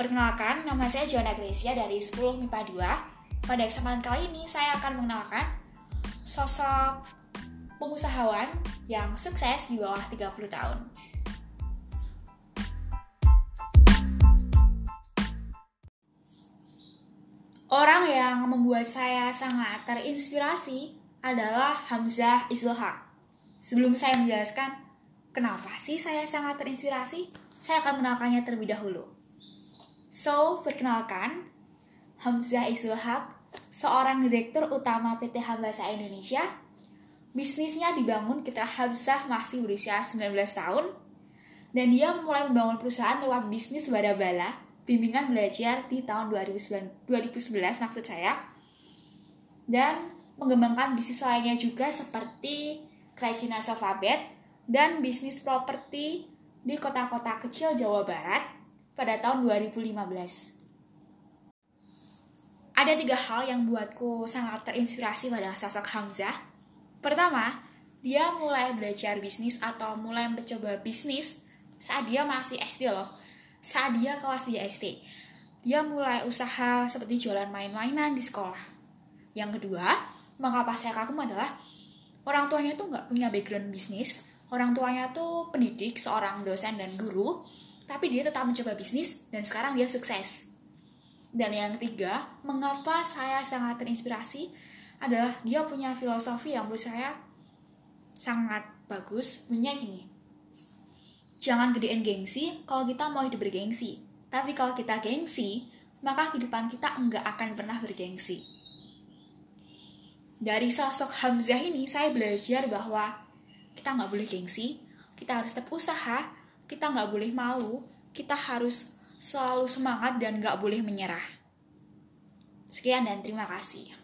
Perkenalkan, nama saya Joanna Gracia dari 10 MIPA 2. Pada kesempatan kali ini, saya akan mengenalkan sosok pengusahawan yang sukses di bawah 30 tahun. Orang yang membuat saya sangat terinspirasi adalah Hamzah Izulhaq. Sebelum saya menjelaskan kenapa sih saya sangat terinspirasi, saya akan mengenalkannya terlebih dahulu. So, perkenalkan, Hamzah Isulhaq, seorang direktur utama PT Hambasa Indonesia. Bisnisnya dibangun ketika Hamzah masih berusia 19 tahun, dan dia mulai membangun perusahaan lewat bisnis bala-bala, bimbingan belajar di tahun 2011 maksud saya, dan mengembangkan bisnis lainnya juga seperti kerajinan sofa bed dan bisnis properti di kota-kota kecil Jawa Barat pada tahun 2015. Ada tiga hal yang buatku sangat terinspirasi pada sosok Hamzah. Pertama, dia mulai belajar bisnis atau mulai mencoba bisnis saat dia masih SD loh. Saat dia kelas di SD. Dia mulai usaha seperti jualan main-mainan di sekolah. Yang kedua, mengapa saya kagum adalah orang tuanya tuh nggak punya background bisnis. Orang tuanya tuh pendidik, seorang dosen dan guru tapi dia tetap mencoba bisnis dan sekarang dia sukses. Dan yang ketiga, mengapa saya sangat terinspirasi adalah dia punya filosofi yang menurut saya sangat bagus. Bunyinya gini, jangan gedein gengsi kalau kita mau hidup bergengsi. Tapi kalau kita gengsi, maka kehidupan kita enggak akan pernah bergengsi. Dari sosok Hamzah ini, saya belajar bahwa kita nggak boleh gengsi, kita harus tetap usaha, kita nggak boleh malu, kita harus selalu semangat dan nggak boleh menyerah. Sekian dan terima kasih.